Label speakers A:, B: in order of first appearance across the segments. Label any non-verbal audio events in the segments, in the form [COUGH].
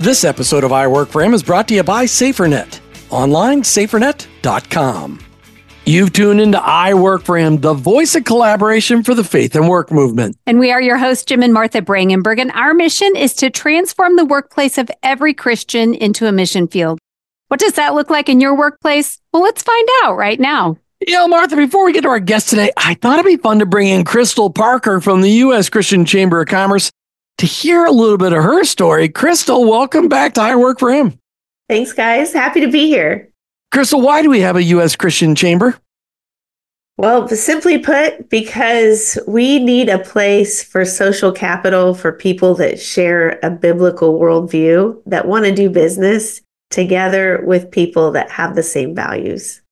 A: This episode of I Work for Him is brought to you by SaferNet. Online, safernet.com. You've tuned into I Work for Him, the voice of collaboration for the faith and work movement.
B: And we are your hosts, Jim and Martha Brangenberg. And our mission is to transform the workplace of every Christian into a mission field. What does that look like in your workplace? Well, let's find out right now.
A: You know, Martha, before we get to our guest today, I thought it'd be fun to bring in Krystal Parker from the U.S. Christian Chamber of Commerce to hear a little bit of her story. Krystal, welcome back to I Work for Him.
C: Thanks, guys. Happy to be here.
A: Krystal, why do we have a U.S. Christian Chamber?
C: Well, simply put, because we need a place for social capital for people that share a biblical worldview, that want to do business together with people that have the same values.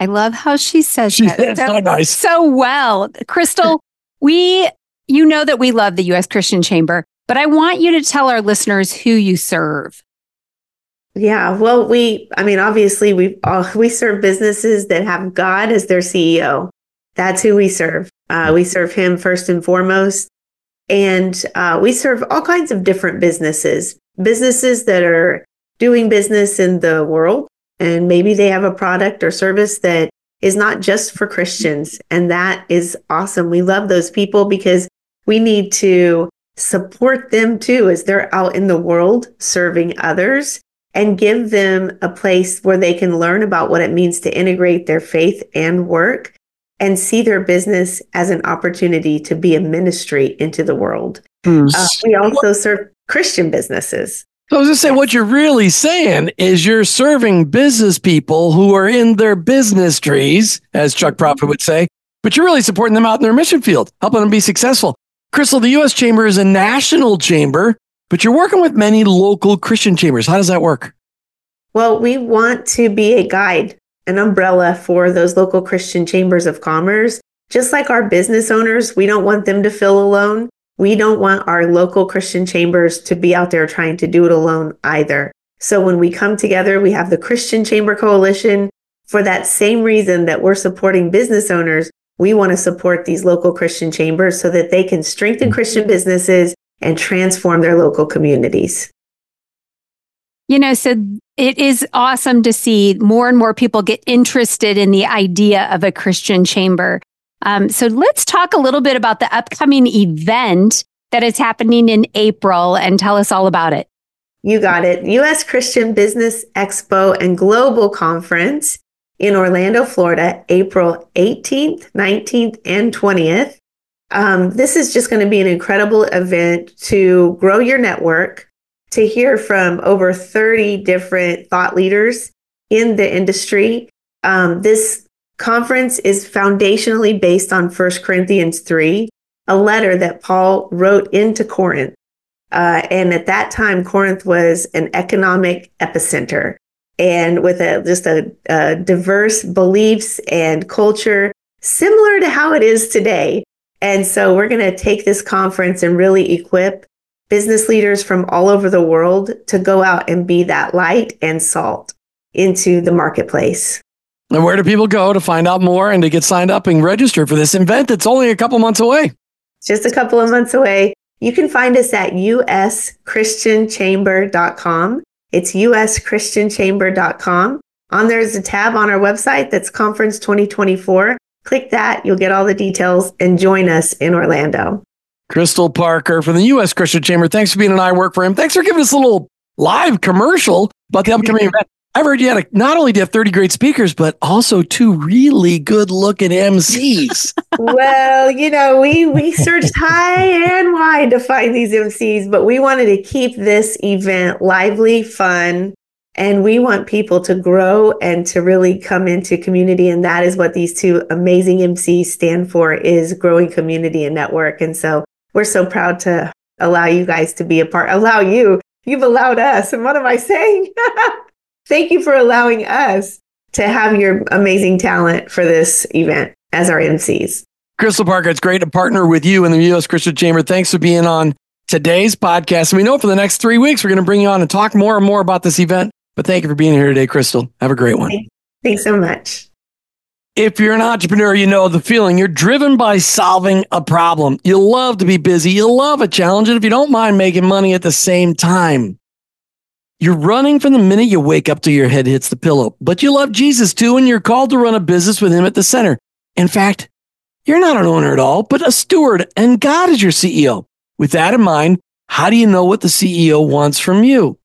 B: I love how she says
A: She
B: that
A: said so nice.
B: so well. Krystal, we you know that we love the US Christian Chamber, but I want you to tell our listeners who you serve.
C: Yeah, well, we, I mean, obviously, we uh, we serve businesses that have God as their CEO. That's who we serve. Uh, we serve Him first and foremost, and uh, we serve all kinds of different businesses. Businesses that are doing business in the world, and maybe they have a product or service that is not just for Christians, and that is awesome. We love those people because we need to support them too as they're out in the world serving others and give them a place where they can learn about what it means to integrate their faith and work and see their business as an opportunity to be a ministry into the world.
A: Hmm.
C: Uh, we also serve Christian businesses.
A: So I was just saying, what you're really saying is you're serving business people who are in their business trees, as Chuck Proudfit would say, but you're really supporting them out in their mission field, helping them be successful. Krystal, the U.S. Chamber is a national chamber, but you're working with many local Christian chambers. How does that work?
C: Well, we want to be a guide, an umbrella for those local Christian chambers of commerce. Just like our business owners, we don't want them to feel alone. We don't want our local Christian chambers to be out there trying to do it alone either. So when we come together, we have the Christian Chamber Coalition for that same reason that we're supporting business owners. We want to support these local Christian chambers so that they can strengthen Christian businesses and transform their local communities.
B: You know, so it is awesome to see more and more people get interested in the idea of a Christian chamber. Um, so let's talk a little bit about the upcoming event that is happening in April and tell us all about it.
C: You got it. U.S. Christian Business Expo and Global Conference in Orlando, Florida, April 18th, 19th, and 20th. Um, this is just going to be an incredible event to grow your network, to hear from over 30 different thought leaders in the industry. Um, this conference is foundationally based on 1 Corinthians 3, a letter that Paul wrote into Corinth. Uh, and at that time, Corinth was an economic epicenter and with a, just a, a diverse beliefs and culture similar to how it is today. And so we're going to take this conference and really equip business leaders from all over the world to go out and be that light and salt into the marketplace.
A: And where do people go to find out more and to get signed up and register for this event? that's only a couple months away.
C: Just a couple of months away. You can find us at uschristianchamber.com. It's uschristianchamber.com. On there's a tab on our website that's Conference 2024. Click that, you'll get all the details and join us in Orlando.
A: Krystal Parker from the U.S. Christian Chamber. Thanks for being an I Work for Him. Thanks for giving us a little live commercial about the upcoming event. I've heard you had a, not only do you have 30 great speakers, but also two really good looking MCs. [LAUGHS]
C: well, you know, we we searched high and wide to find these MCs, but we wanted to keep this event lively, fun, and we want people to grow and to really come into community. And that is what these two amazing MCs stand for is growing community and network. And so we're so proud to allow you guys to be a part, allow you. You've allowed us. And what am I saying? [LAUGHS] Thank you for allowing us to have your amazing talent for this event as our MCs.
A: Krystal Parker, it's great to partner with you in the U.S. Christian Chamber. Thanks for being on today's podcast. And we know for the next three weeks, we're going to bring you on and talk more and more about this event. But thank you for being here today, Krystal. Have a great one.
C: Thanks so much.
A: if you're an entrepreneur, you know the feeling. You're driven by solving a problem. You love to be busy. You love a challenge. And if you don't mind making money at the same time, you're running from the minute you wake up till your head hits the pillow. But you love Jesus too, and you're called to run a business with him at the center. In fact, you're not an owner at all, but a steward, and God is your CEO. With that in mind, how do you know what the CEO wants from you?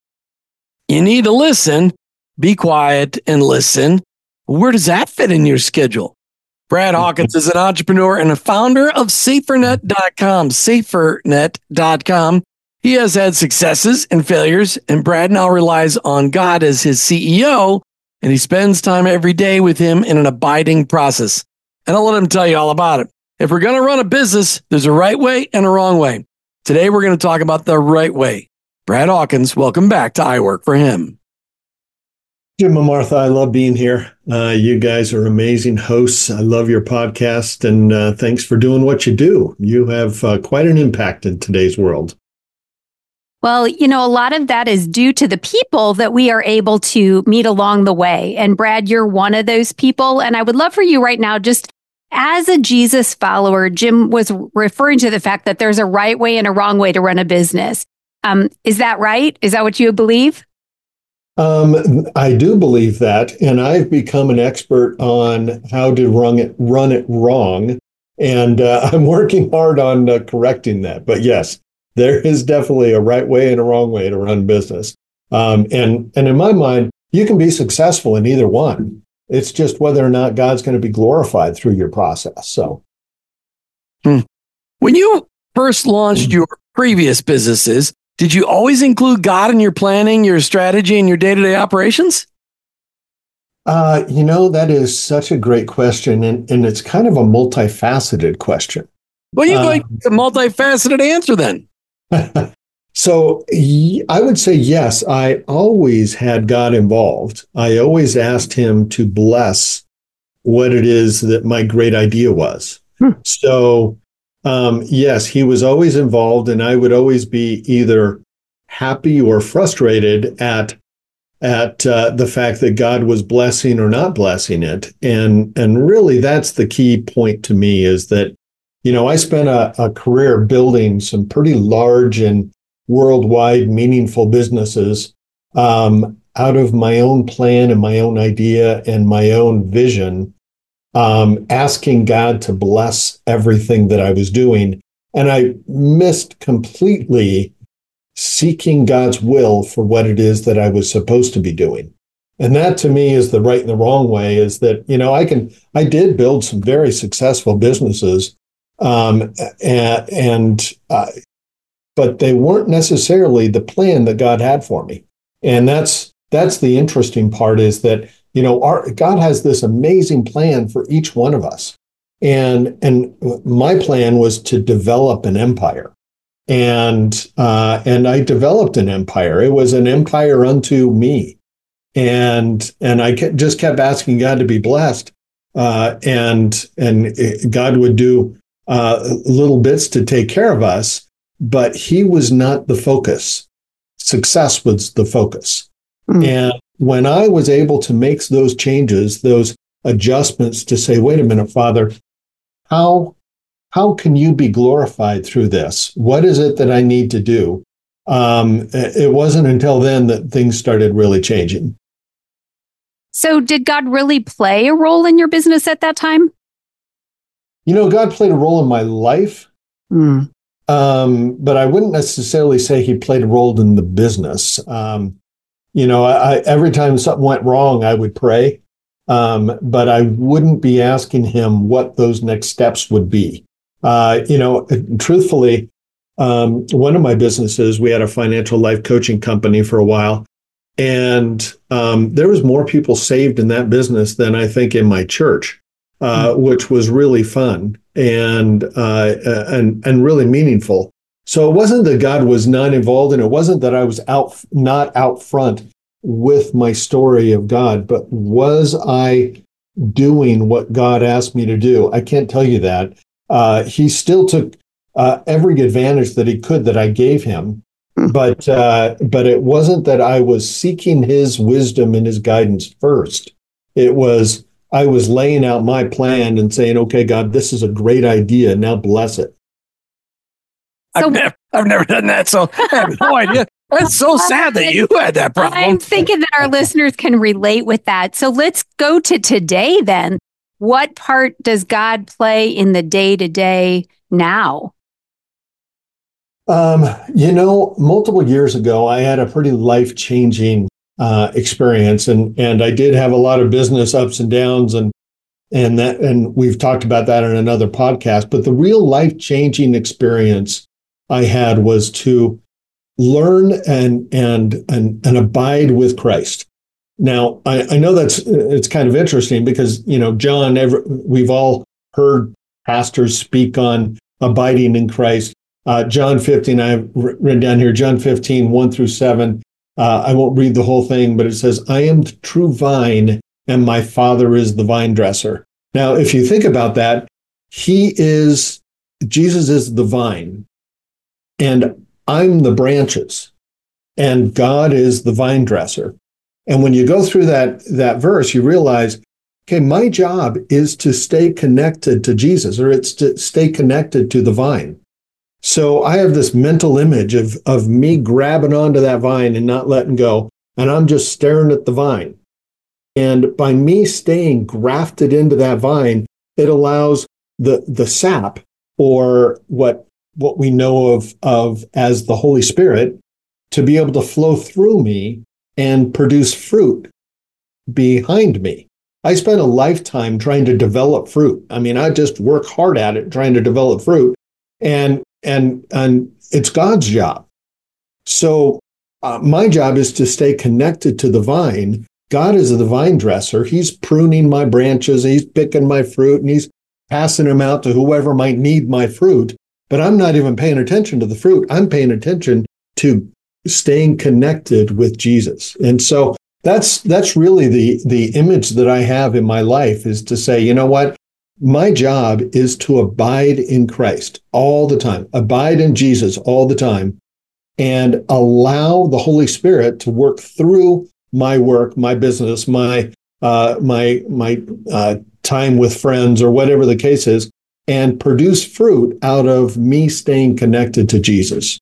A: You need to listen, be quiet, and listen where does that fit in your schedule? Brad Hawkins is an entrepreneur and a founder of safernet.com, safernet.com. He has had successes and failures, and Brad now relies on God as his CEO, and he spends time every day with him in an abiding process. And I'll let him tell you all about it. If we're going to run a business, there's a right way and a wrong way. Today, we're going to talk about the right way. Brad Hawkins, welcome back to I Work for Him.
D: Jim and Martha, I love being here. Uh, you guys are amazing hosts. I love your podcast, and uh, thanks for doing what you do. You have uh, quite an impact in today's world.
B: Well, you know, a lot of that is due to the people that we are able to meet along the way. And Brad, you're one of those people. And I would love for you right now, just as a Jesus follower, Jim was referring to the fact that there's a right way and a wrong way to run a business. Um, is that right? Is that what you believe?
D: Um, I do believe that, and I've become an expert on how to run it run it wrong, and uh, [LAUGHS] I'm working hard on uh, correcting that. But yes, there is definitely a right way and a wrong way to run business, um, and and in my mind, you can be successful in either one. It's just whether or not God's going to be glorified through your process. So,
A: hmm. when you first launched your previous businesses, did you always include God in your planning, your strategy, and your day to day operations?
D: Uh, you know, that is such a great question. And, and it's kind of a multifaceted question.
A: Well, you uh, like a multifaceted answer then.
D: So I would say yes, I always had God involved. I always asked him to bless what it is that my great idea was. Hmm. So um, yes, he was always involved, and I would always be either happy or frustrated at at uh, the fact that God was blessing or not blessing it. And and really, that's the key point to me is that you know I spent a, a career building some pretty large and worldwide meaningful businesses um, out of my own plan and my own idea and my own vision um, asking God to bless everything that I was doing. And I missed completely seeking God's will for what it is that I was supposed to be doing. And that to me is the right and the wrong way is that, you know, I can, I did build some very successful businesses. Um, and, and uh, but they weren't necessarily the plan that God had for me. And that's, that's the interesting part is that you know, our, God has this amazing plan for each one of us. And, and my plan was to develop an empire. And, uh, and I developed an empire. It was an empire unto me. And, and I just kept asking God to be blessed. Uh, and, and God would do, uh, little bits to take care of us, but he was not the focus. Success was the focus. Mm. And when I was able to make those changes, those adjustments to say, wait a minute, Father, how how can you be glorified through this? What is it that I need to do? Um, it wasn't until then that things started really changing.
B: So, did God really play a role in your business at that time?
D: You know, God played a role in my life, mm. um, but I wouldn't necessarily say He played a role in the business. Um, you know, I, every time something went wrong, I would pray, um, but I wouldn't be asking him what those next steps would be. Uh, you know, truthfully, um, one of my businesses, we had a financial life coaching company for a while, and um, there was more people saved in that business than I think in my church, uh, mm-hmm. which was really fun and uh, and and really meaningful. So it wasn't that God was not involved, and it wasn't that I was out not out front with my story of God, but was I doing what God asked me to do? I can't tell you that. Uh, he still took uh, every advantage that he could that I gave him, hmm. but uh, but it wasn't that I was seeking his wisdom and his guidance first. It was I was laying out my plan and saying, okay, God, this is a great idea. Now bless it.
A: I've, never, I've never done that, so I have no [LAUGHS] idea. That's so sad that you had that problem.
B: I'm thinking that our listeners can relate with that. So let's go to today then. What part does God play in the day to day now?
D: Um, you know, multiple years ago, I had a pretty life changing uh, experience, and and I did have a lot of business ups and downs, and and that and we've talked about that in another podcast. But the real life changing experience I had was to learn and and and and abide with Christ. Now, I, I know that's it's kind of interesting because you know John. Ever, we've all heard pastors speak on abiding in Christ. Uh, John 15, I've written down here, John 15, 1 through 7. Uh, I won't read the whole thing, but it says, I am the true vine, and my father is the vine dresser. Now, if you think about that, he is, Jesus is the vine, and I'm the branches, and God is the vine dresser. And when you go through that, that verse, you realize, okay, my job is to stay connected to Jesus, or it's to stay connected to the vine. So I have this mental image of, of me grabbing onto that vine and not letting go. And I'm just staring at the vine. And by me staying grafted into that vine, it allows the, the sap or what, what we know of, of as the Holy Spirit to be able to flow through me and produce fruit behind me. I spent a lifetime trying to develop fruit. I mean, I just work hard at it trying to develop fruit. And and and it's God's job. So uh, my job is to stay connected to the vine. God is the vine dresser. He's pruning my branches. He's picking my fruit, and he's passing them out to whoever might need my fruit. But I'm not even paying attention to the fruit. I'm paying attention to staying connected with Jesus. And so that's that's really the the image that I have in my life is to say, you know what? My job is to abide in Christ all the time, abide in Jesus all the time, and allow the Holy Spirit to work through my work, my business, my uh, my my uh, time with friends, or whatever the case is, and produce fruit out of me staying connected to Jesus.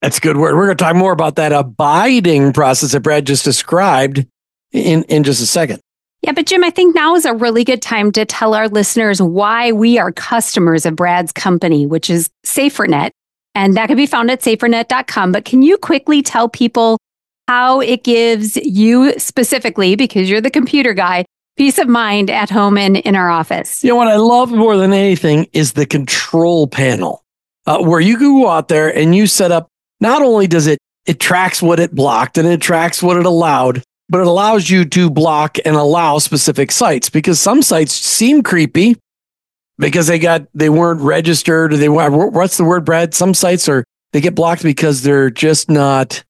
A: That's a good word. We're going to talk more about that abiding process that Brad just described in, in just a second.
B: Yeah, but Jim, I think now is a really good time to tell our listeners why we are customers of Brad's company, which is SaferNet. And that can be found at safernet.com. But can you quickly tell people how it gives you specifically, because you're the computer guy, peace of mind at home and in our office?
A: You know what I love more than anything is the control panel, uh, where you can go out there and you set up. Not only does it it tracks what it blocked and it tracks what it allowed, but it allows you to block and allow specific sites because some sites seem creepy because they got they weren't registered or they what's the word brad some sites are they get blocked because they're just not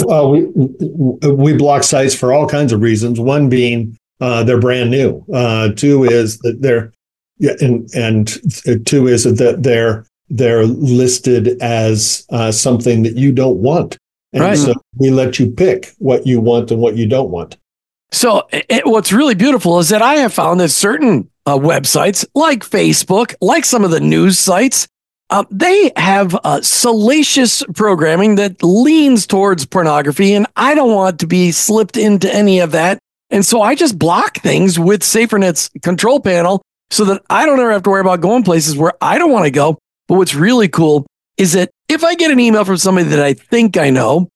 A: the-
D: well, we we block sites for all kinds of reasons. One being uh, they're brand new. Uh, two is that they're yeah, and and two is that they're they're listed as uh, something that you don't want, and
A: Right.
D: so we let you pick what you want and what you don't want.
A: So, it, what's really beautiful is that I have found that certain uh, websites, like Facebook, like some of the news sites, uh, they have uh, salacious programming that leans towards pornography, and I don't want to be slipped into any of that. And so I just block things with SaferNet's control panel so that I don't ever have to worry about going places where I don't want to go. But what's really cool is that if I get an email from somebody that I think I know,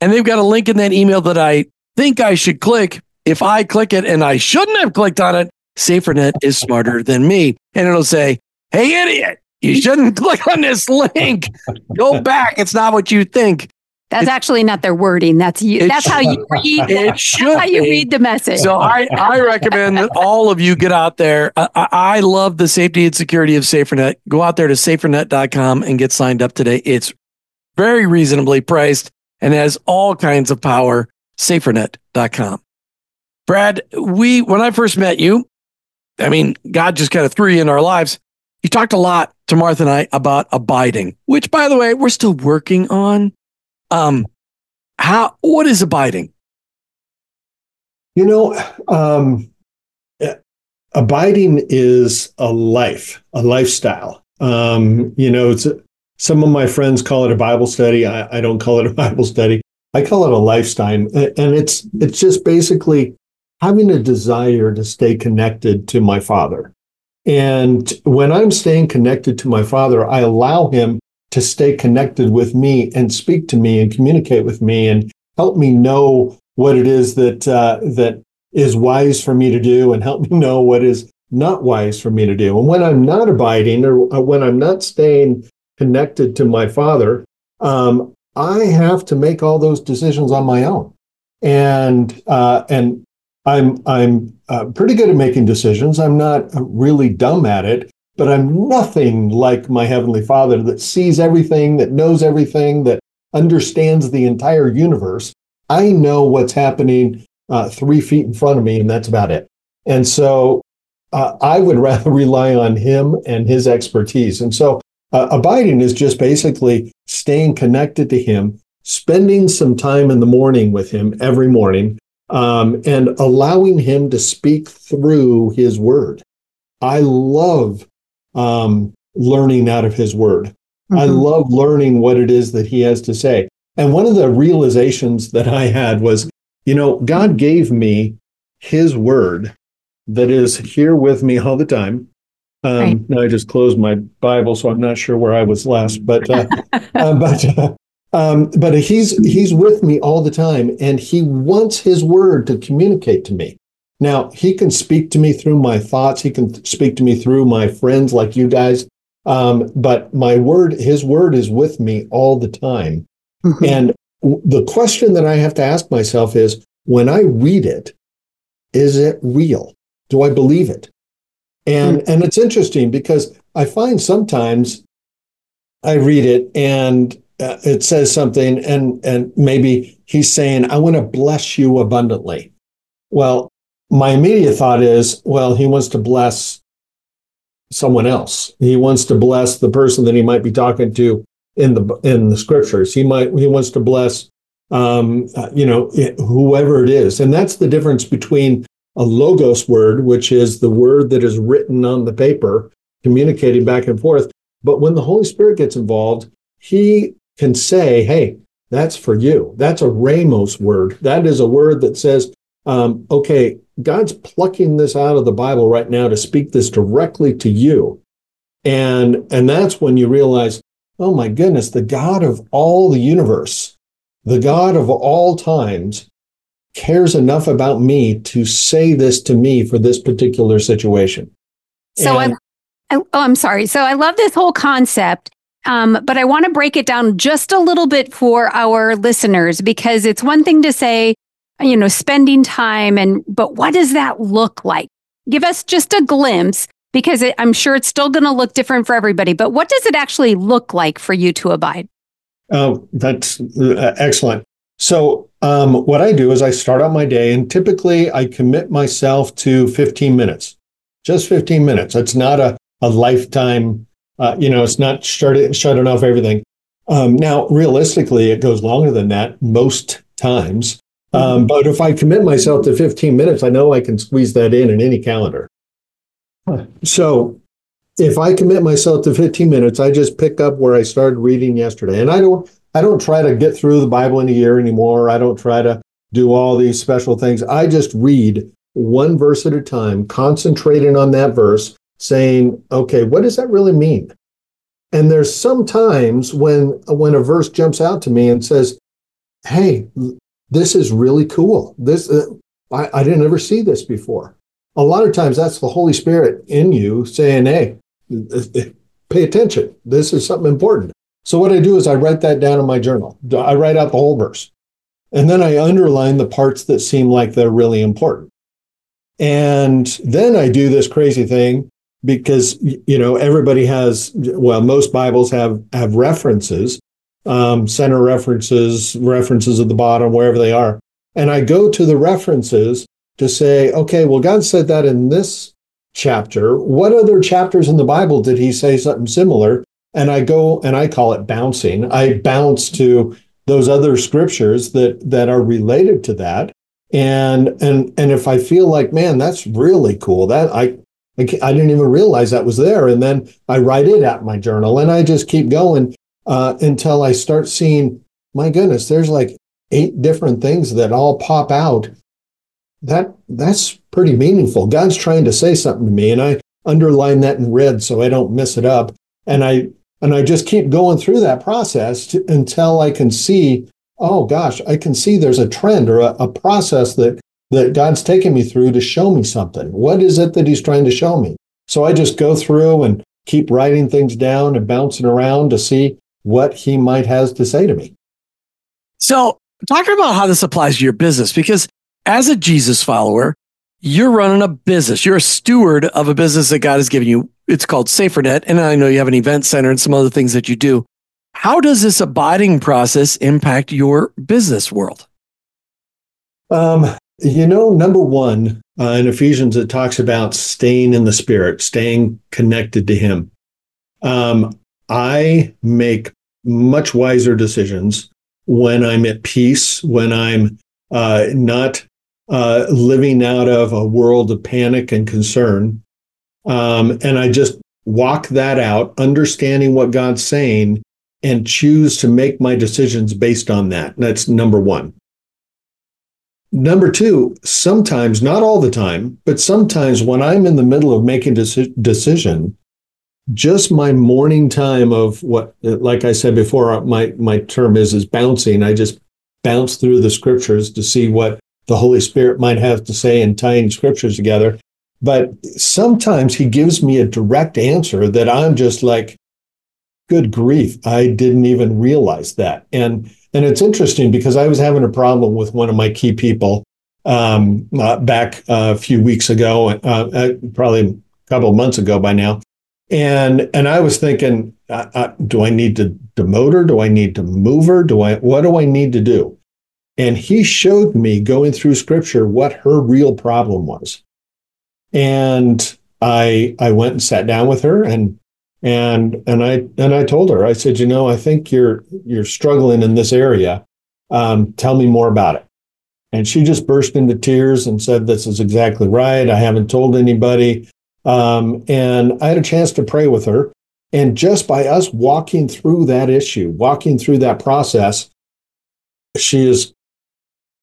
A: and they've got a link in that email that I think I should click, if I click it and I shouldn't have clicked on it, SaferNet is smarter than me. And it'll say, Hey, idiot, you shouldn't [LAUGHS] click on this link. Go back. It's not what you think.
B: That's actually not their wording. That's you. That's how you read.
A: It
B: That's
A: should
B: how you
A: be.
B: read the message.
A: So I, I recommend that all of you get out there. I, I I love the safety and security of SaferNet. Go out there to safernet.com and get signed up today. It's very reasonably priced and has all kinds of power. Safernet.com. Brad, we when I first met you, I mean, God just kind of threw you in our lives. You talked a lot to Martha and I about abiding, which by the way, we're still working on. Um, how what is abiding?
D: You know, um, abiding is a life, a lifestyle. Um, you know, it's some of my friends call it a Bible study. I, I don't call it a [LAUGHS] Bible study. I call it a lifestyle, and it's it's just basically having a desire to stay connected to my Father. And when I'm staying connected to my Father, I allow Him to stay connected with me and speak to me and communicate with me and help me know what it is that uh, that is wise for me to do and help me [LAUGHS] know what is not wise for me to do. And when I'm not abiding or when I'm not staying connected to my Father, um, I have to make all those decisions on my own. And uh, and I'm I'm uh, pretty good at making decisions. I'm not really dumb at it, but I'm nothing like my heavenly Father that sees everything, that knows everything, that understands the entire universe. I know what's happening uh, three feet in front of me, and that's about it. And so uh, I would [LAUGHS] rather rely on him and his expertise. And so uh, abiding is just basically staying connected to him, spending some time in the morning with him every morning, um, and allowing him to speak through his word. I love um, learning out of his word. Mm-hmm. I love learning what it is that he has to say. And one of the realizations that I had was you know, God gave me his word that is here with me all the time. Um, right. Now I just closed my Bible, so I'm not sure where I was last, but uh, [LAUGHS] uh, but uh, um, but he's he's with me all the time, and he wants his word to communicate to me. Now he can speak to me through my thoughts. He can speak to me through my friends like you guys. Um, but my word, his word, is with me all the time, mm-hmm. and the question that I have to ask myself is when I read it, is it real? Do I believe it? And mm-hmm. and it's interesting because I find sometimes I read it and uh, it says something and and maybe he's saying I want to bless you abundantly. Well, my immediate thought is, well, he wants to bless someone else. He wants to bless the person that he might be talking to in the in the scriptures. He might he wants to bless um, uh, you know whoever it is, and that's the difference between a logos word, which is the word that is written on the paper, communicating back and forth. But when the Holy Spirit gets involved, He can say, "Hey, that's for you." That's a rhema word. That is a word that says, um, "Okay, God's plucking this out of the Bible right now to speak this directly to you." And and that's when you realize oh my goodness, the God of all the universe, the God of all times, cares enough about me to say this to me for this particular situation.
B: So and, I, I, oh, I'm sorry. So I love this whole concept. Um, but I want to break it down just a little bit for our listeners because it's one thing to say, you know, spending time and, but what does that look like? Give us just a glimpse because it, I'm sure it's still going to look different for everybody. But what does it actually look like for you to abide?
D: Oh, that's uh, excellent. So, um, what I do is I start out my day, and typically I commit myself to 15 minutes, just 15 minutes. It's not a, a lifetime, uh, you know, it's not shut, shutting off everything. Um, now, realistically, it goes longer than that most times. Um, but if I commit myself to 15 minutes, I know I can squeeze that in in any calendar. So if I commit myself to 15 minutes, I just pick up where I started reading yesterday. And I don't I don't try to get through the Bible in a year anymore. I don't try to do all these special things. I just read one verse at a time, concentrating on that verse, saying, okay, what does that really mean? And there's some times when when a verse jumps out to me and says, hey, this is really cool. This uh, I, I didn't ever see this before a lot of times that's the Holy Spirit in you saying, hey, [LAUGHS] pay attention. This is something important. So what I do is I write that down in my journal. I write out the whole verse. And then I underline the parts that seem like they're really important. And then I do this crazy thing because you know everybody has well most bibles have have references um, center references references at the bottom wherever they are and i go to the references to say, okay, well, God said that in this chapter. What other chapters in the Bible did he say something similar? And I go and I call it bouncing. I bounce to those other scriptures that that are related to that. And and and if I feel like, man, that's really cool. That I I, I didn't even realize that was there. And then I write it in my journal, and I just keep going uh, until I start seeing, my goodness, there's like eight different things that all pop out. That that's pretty meaningful. God's trying to say something to me, and I underline that in red so I don't mess it up. And I and I just keep going through that process to, until I can see oh gosh, I can see there's a trend or a, a process that that God's taking me through to show me something. What is it that He's trying to show me? So I just go through and keep writing things down and bouncing around to see what He might has to say to me.
A: So talk about how this applies to your business because as a Jesus follower, you're running a business. You're a steward of a business that God has given you. It's called SaferNet. And I know you have an event center and some other things that you do. How does this abiding process impact your business world?
D: Um, you know, number one, uh, in Ephesians, it talks about staying in the Spirit, staying connected to Him. Um, I make much wiser decisions when I'm at peace, when I'm uh, not uh, living out of a world of panic and concern. Um, and I just walk that out, understanding what God's saying, and choose to make my decisions based on that. That's number one. Number two, sometimes, not all the time, but sometimes when I'm in the middle of making a deci- decision, just my morning time of what, like I said before, my, my term is, is bouncing. I just bounce through the scriptures to see what the Holy Spirit might have to say in tying scriptures together. But sometimes he gives me a direct answer that I'm just like, good grief, I didn't even realize that. And and it's interesting because I was having a problem with one of my key people um, uh, back uh, a few weeks ago, uh, uh probably a couple of months ago by now. And and I was thinking, uh, uh, do I need to demote her? Do I need to move her? Do I what do I need to do? And he showed me going through scripture what her real problem was. And I I went and sat down with her and and and I and I told her, I said, you know, I think you're you're struggling in this area. Um, tell me more about it. And she just burst into tears and said, This is exactly right. I haven't told anybody. Um, and I had a chance to pray with her. And just by us walking through that issue, walking through that process, she is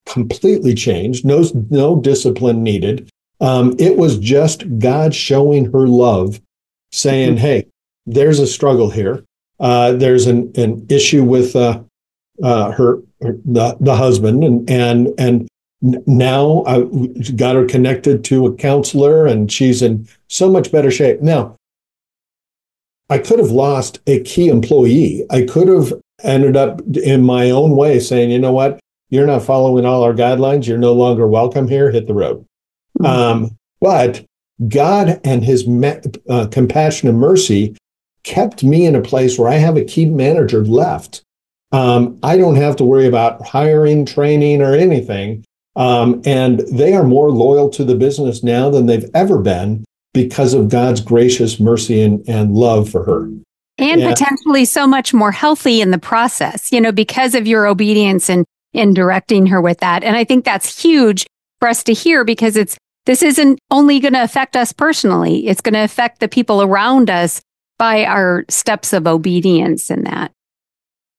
D: completely changed, no, no discipline needed. Um, it was just God showing her love, saying, mm-hmm. Hey, there's a struggle here. Uh, there's an, an issue with uh, uh, her, her, the, the husband, and and and now I got her connected to a counselor, and she's in so much better shape now. I could have lost a key employee. I could have ended up in my own way saying, you know what, you're not following all our guidelines. You're no longer welcome here. Hit the road. Mm-hmm. Um, but God and His uh, compassion and mercy kept me in a place where I have a key manager left. Um, I don't have to worry about hiring, training, or anything. Um, and they are more loyal to the business now than they've ever been because of God's gracious mercy and, and love for her.
B: And yeah. potentially so much more healthy in the process, you know, because of your obedience and in directing her with that. And I think that's huge for us to hear because it's this isn't only going to affect us personally, it's going to affect the people around us by our steps of obedience in that.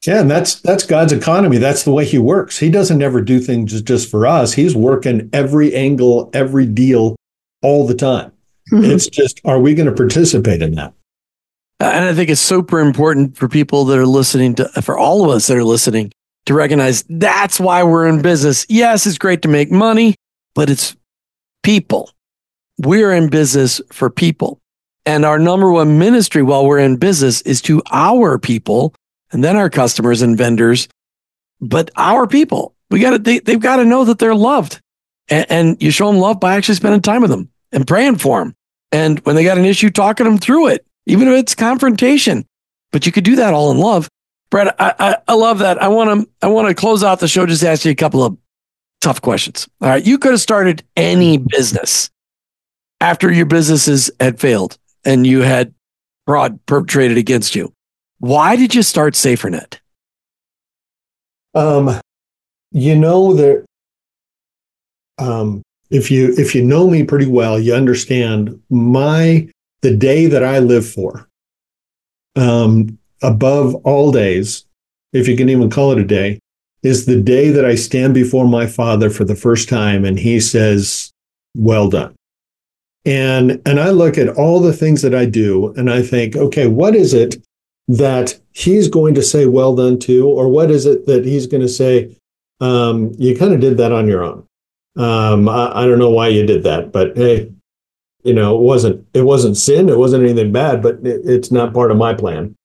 D: Yeah, and that's that's God's economy. That's the way he works. He doesn't ever do things just, just for us. He's working every angle, every deal all the time. Mm-hmm. It's just are we going to participate in that?
A: And I think it's super important for people that are listening to for all of us that are listening to recognize that's why we're in business. Yes, it's great to make money, but it's people. We're in business for people. And our number one ministry while we're in business is to our people and then our customers and vendors. But our people, we got to, they, they've got to know that they're loved. And, and you show them love by actually spending time with them and praying for them. And when they got an issue, talking them through it, even if it's confrontation. But you could do that all in love. Brett, I, I, I love that. I want to I want to close out the show. Just ask you a couple of tough questions. All right, you could have started any business after your businesses had failed and you had fraud perpetrated against you. Why did you start SaferNet?
D: Um, you know, that um, if you if you know me pretty well, you understand my the day that I live for. Um, above all days, if you can even call it a day, is the day that I stand before my Father for the first time, and He says, "Well done." And and I look at all the things that I do, and I think, okay, what is it that He's going to say, "Well done" to, or what is it that He's going to say, um, "You kind of did that on your own." Um, I, I don't know why you did that, but hey, you know, it wasn't it wasn't sin, it wasn't anything bad, but it, it's not part of my plan.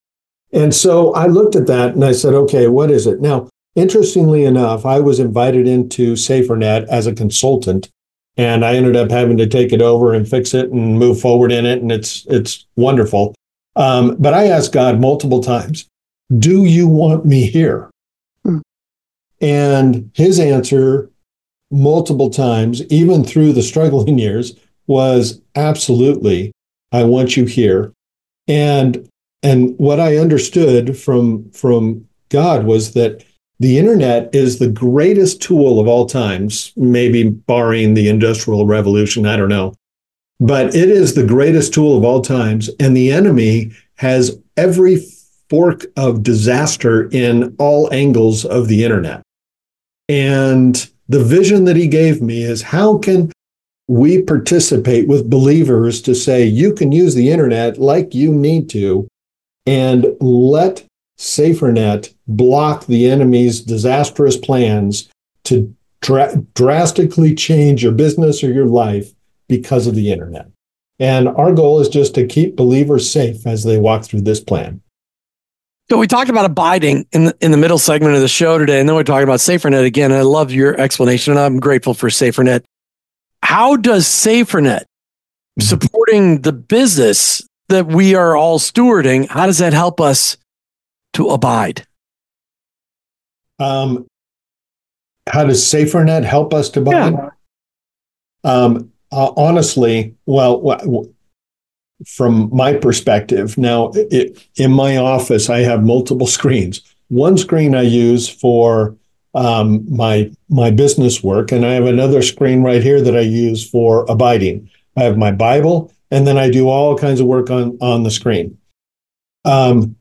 D: And so I looked at that and I said, okay, what is it? Now, interestingly enough, I was invited into SaferNet as a consultant, and I ended up having to take it over and fix it and move forward in it, and it's it's wonderful. Um, but I asked God multiple times, "Do you want me here?" Hmm. And His answer multiple times, even through the struggling [LAUGHS] years, was absolutely, I want you here. And and what I understood from from God was that the internet is the greatest tool of all times, maybe barring the industrial revolution, I don't know. But it is the greatest tool of all times and the enemy has every fork of disaster in all angles of the internet. And the vision that he gave me is how can we participate with believers to say you can use the internet like you need to and let SaferNet block the enemy's disastrous plans to dra- drastically change your business or your life because of the internet. And our goal is just to keep believers safe as they walk through this plan.
A: So we talked about abiding in the, in the middle segment of the show today, and then we're talking about SaferNet again. I love your explanation, and I'm grateful for SaferNet. How does SaferNet mm-hmm. supporting the business that we are all stewarding, how does that help us to abide?
D: Um, how does SaferNet help us to abide? Yeah. Um, uh, honestly, well, from my perspective. Now, it, in my office, I have multiple screens. One screen I use for um, my my business work, and I have another screen right here that I use for abiding. I have my Bible, and then I do all kinds of work on on the screen. Um,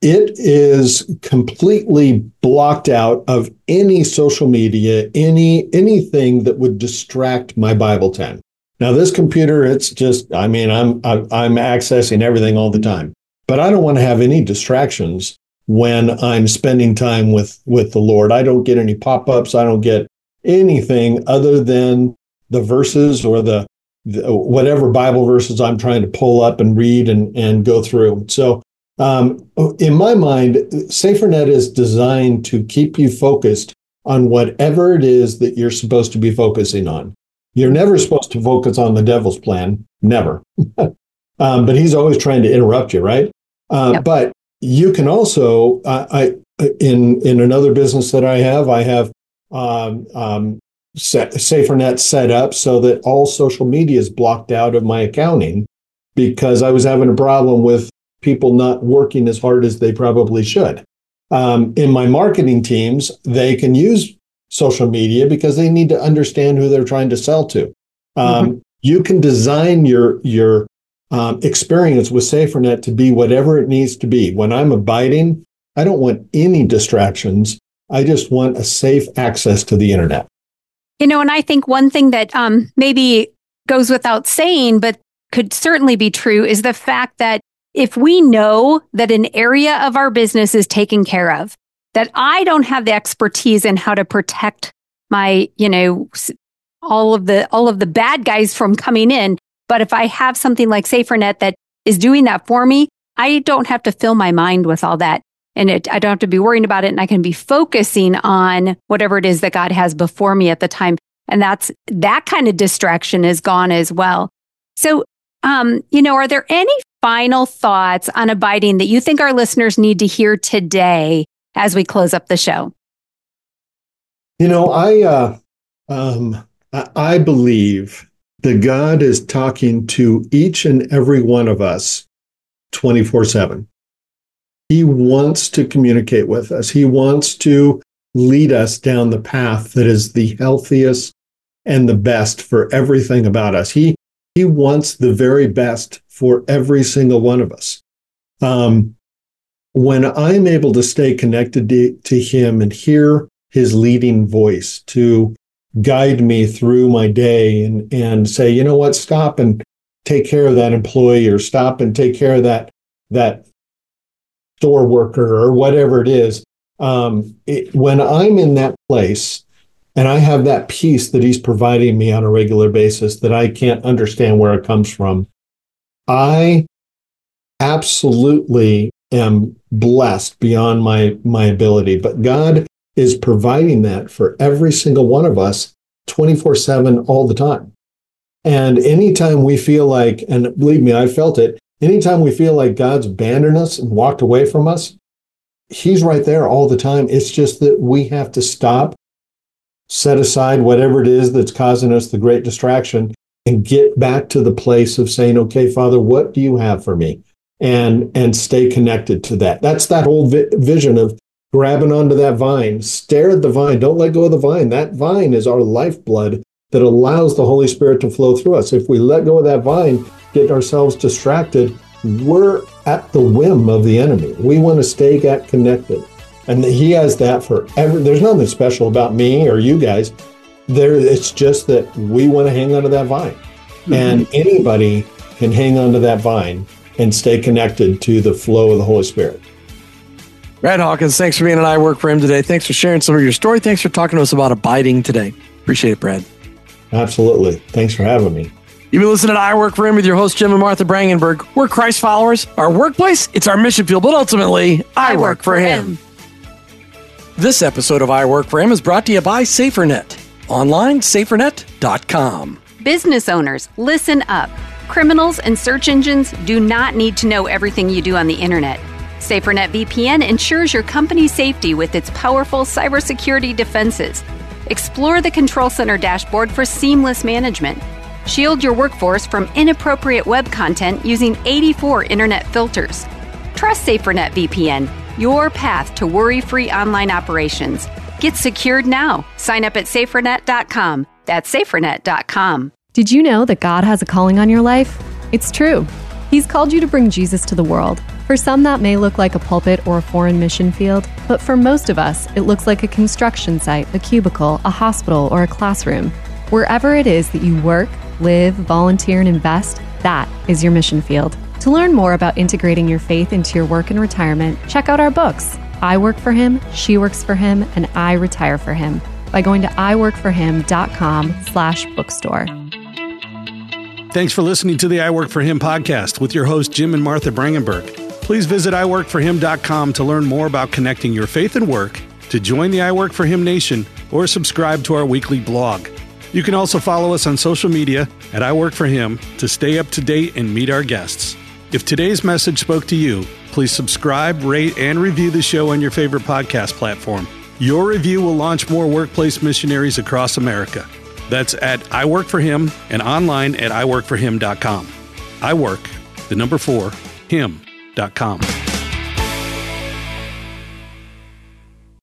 D: it is completely blocked out of any social media, any anything that would distract my Bible time. Now, this computer, it's just, I mean, I'm, I'm accessing everything all the time, but I don't want to have any distractions when I'm spending time with, with the Lord. I don't get any pop ups. I don't get anything other than the verses or the, the, whatever Bible verses I'm trying to pull up and read and, and go through. So, um, in my mind, SaferNet is designed to keep you focused on whatever it is that you're supposed to be focusing on. You're never supposed to focus on the devil's plan, never. [LAUGHS] um, but he's always trying to interrupt you, right? Uh, yep. But you can also, uh, I in in another business that I have, I have um, um, set, SaferNet set up so that all social media is blocked out of my accounting because I was having a problem with people not working as hard as they probably should. Um, in my marketing teams, they can use social media because they need to understand who they're trying to sell to. Um, mm-hmm. You can design your your um, experience with SaferNet to be whatever it needs to be. When I'm abiding, I don't want any distractions. I just want a safe access to the internet.
B: You know, and I think one thing that um, maybe goes without saying, but could certainly be true, is the fact that if we know that an area of our business is taken care of, that I don't have the expertise in how to protect my, you know, all of the all of the bad guys from coming in. But if I have something like SaferNet that is doing that for me, I don't have to fill my mind with all that. And it, I don't have to be worrying about it. And I can be focusing on whatever it is that God has before me at the time. And that's that kind of distraction is gone as well. So, um, you know, are there any final thoughts on abiding that you think our listeners need to hear today as we close up the show?
D: You know, I uh, um, I believe that God is talking to each and every one of us 24 7. He wants to communicate with us. He wants to lead us down the path that is the healthiest and the best for everything about us. He he wants the very best for every single one of us. Um, when I'm able to stay connected to, to him and hear his leading voice to guide me through my day and, and say, you know what, stop and take care of that employee or stop and take care of that, that store worker or whatever it is. Um, it, when I'm in that place and I have that peace that he's providing me on a regular basis that I can't understand where it comes from, I absolutely am blessed beyond my my ability. But God is providing that for every single one of us 24 7 all the time. And anytime we feel like, and believe me, I felt it, anytime we feel like God's abandoned us and walked away from us, He's right there all the time. It's just that we have to stop, set aside whatever it is that's causing us the great distraction, and get back to the place of saying, okay, Father, what do you have for me? And, and stay connected to that. That's that whole vi- vision of grabbing onto that vine, stare at the vine, don't let go of the vine. That vine is our lifeblood that allows the Holy Spirit to flow through us. If we let go of that vine, get ourselves distracted, we're at the whim of the enemy. We want to stay connected. And he has that for every, there's nothing special about me or you guys. There, it's just that we want to hang onto that vine. Mm-hmm. And anybody can hang onto that vine and stay connected to the flow of the Holy Spirit.
A: Brad Hawkins, thanks for being an I Work for Him today. Thanks for sharing some of your story. Thanks for talking to us about abiding today. Appreciate it, Brad.
D: Absolutely. Thanks for having me.
A: You've been listening to I Work for Him with your host, Jim and Martha Brangenberg. We're Christ followers. Our workplace, it's our mission field, but ultimately, I, I work, work, for him. him. This episode of I Work for Him is brought to you by SaferNet. Online, safernet.com.
B: Business owners, listen up. Criminals and search engines do not need to know everything you do on the internet. SaferNet VPN ensures your company's safety with its powerful cybersecurity defenses. Explore the Control Center dashboard for seamless management. Shield your workforce from inappropriate web content using 84 internet filters. Trust SaferNet VPN, your path to worry free online operations. Get secured now. Sign up at safernet.com. That's safernet.com.
E: Did you know that God has a calling on your life? It's true. He's called you to bring Jesus to the world. For some, that may look like a pulpit or a foreign mission field, but for most of us, it looks like a construction site, a cubicle, a hospital, or a classroom. Wherever it is that you work, live, volunteer, and invest, that is your mission field. To learn more about integrating your faith into your work and retirement, check out our books I Work for Him, She Works for Him, and I Retire for Him by going to iworkforhim.com slash bookstore.
F: Thanks for listening to the I Work for Him podcast with your host, Jim and Martha Brangenberg. Please visit iworkforhim.com to learn more about connecting your faith and work, to join the I Work for Him Nation, or subscribe to our weekly blog. You can also follow us on social media at I Work for Him to stay up to date and meet our guests. If today's message spoke to you, please subscribe, rate, and review the show on your favorite podcast platform. Your review will launch more workplace missionaries across America. That's at I Work for Him and online at iworkforhim.com. I work, the number four, him com.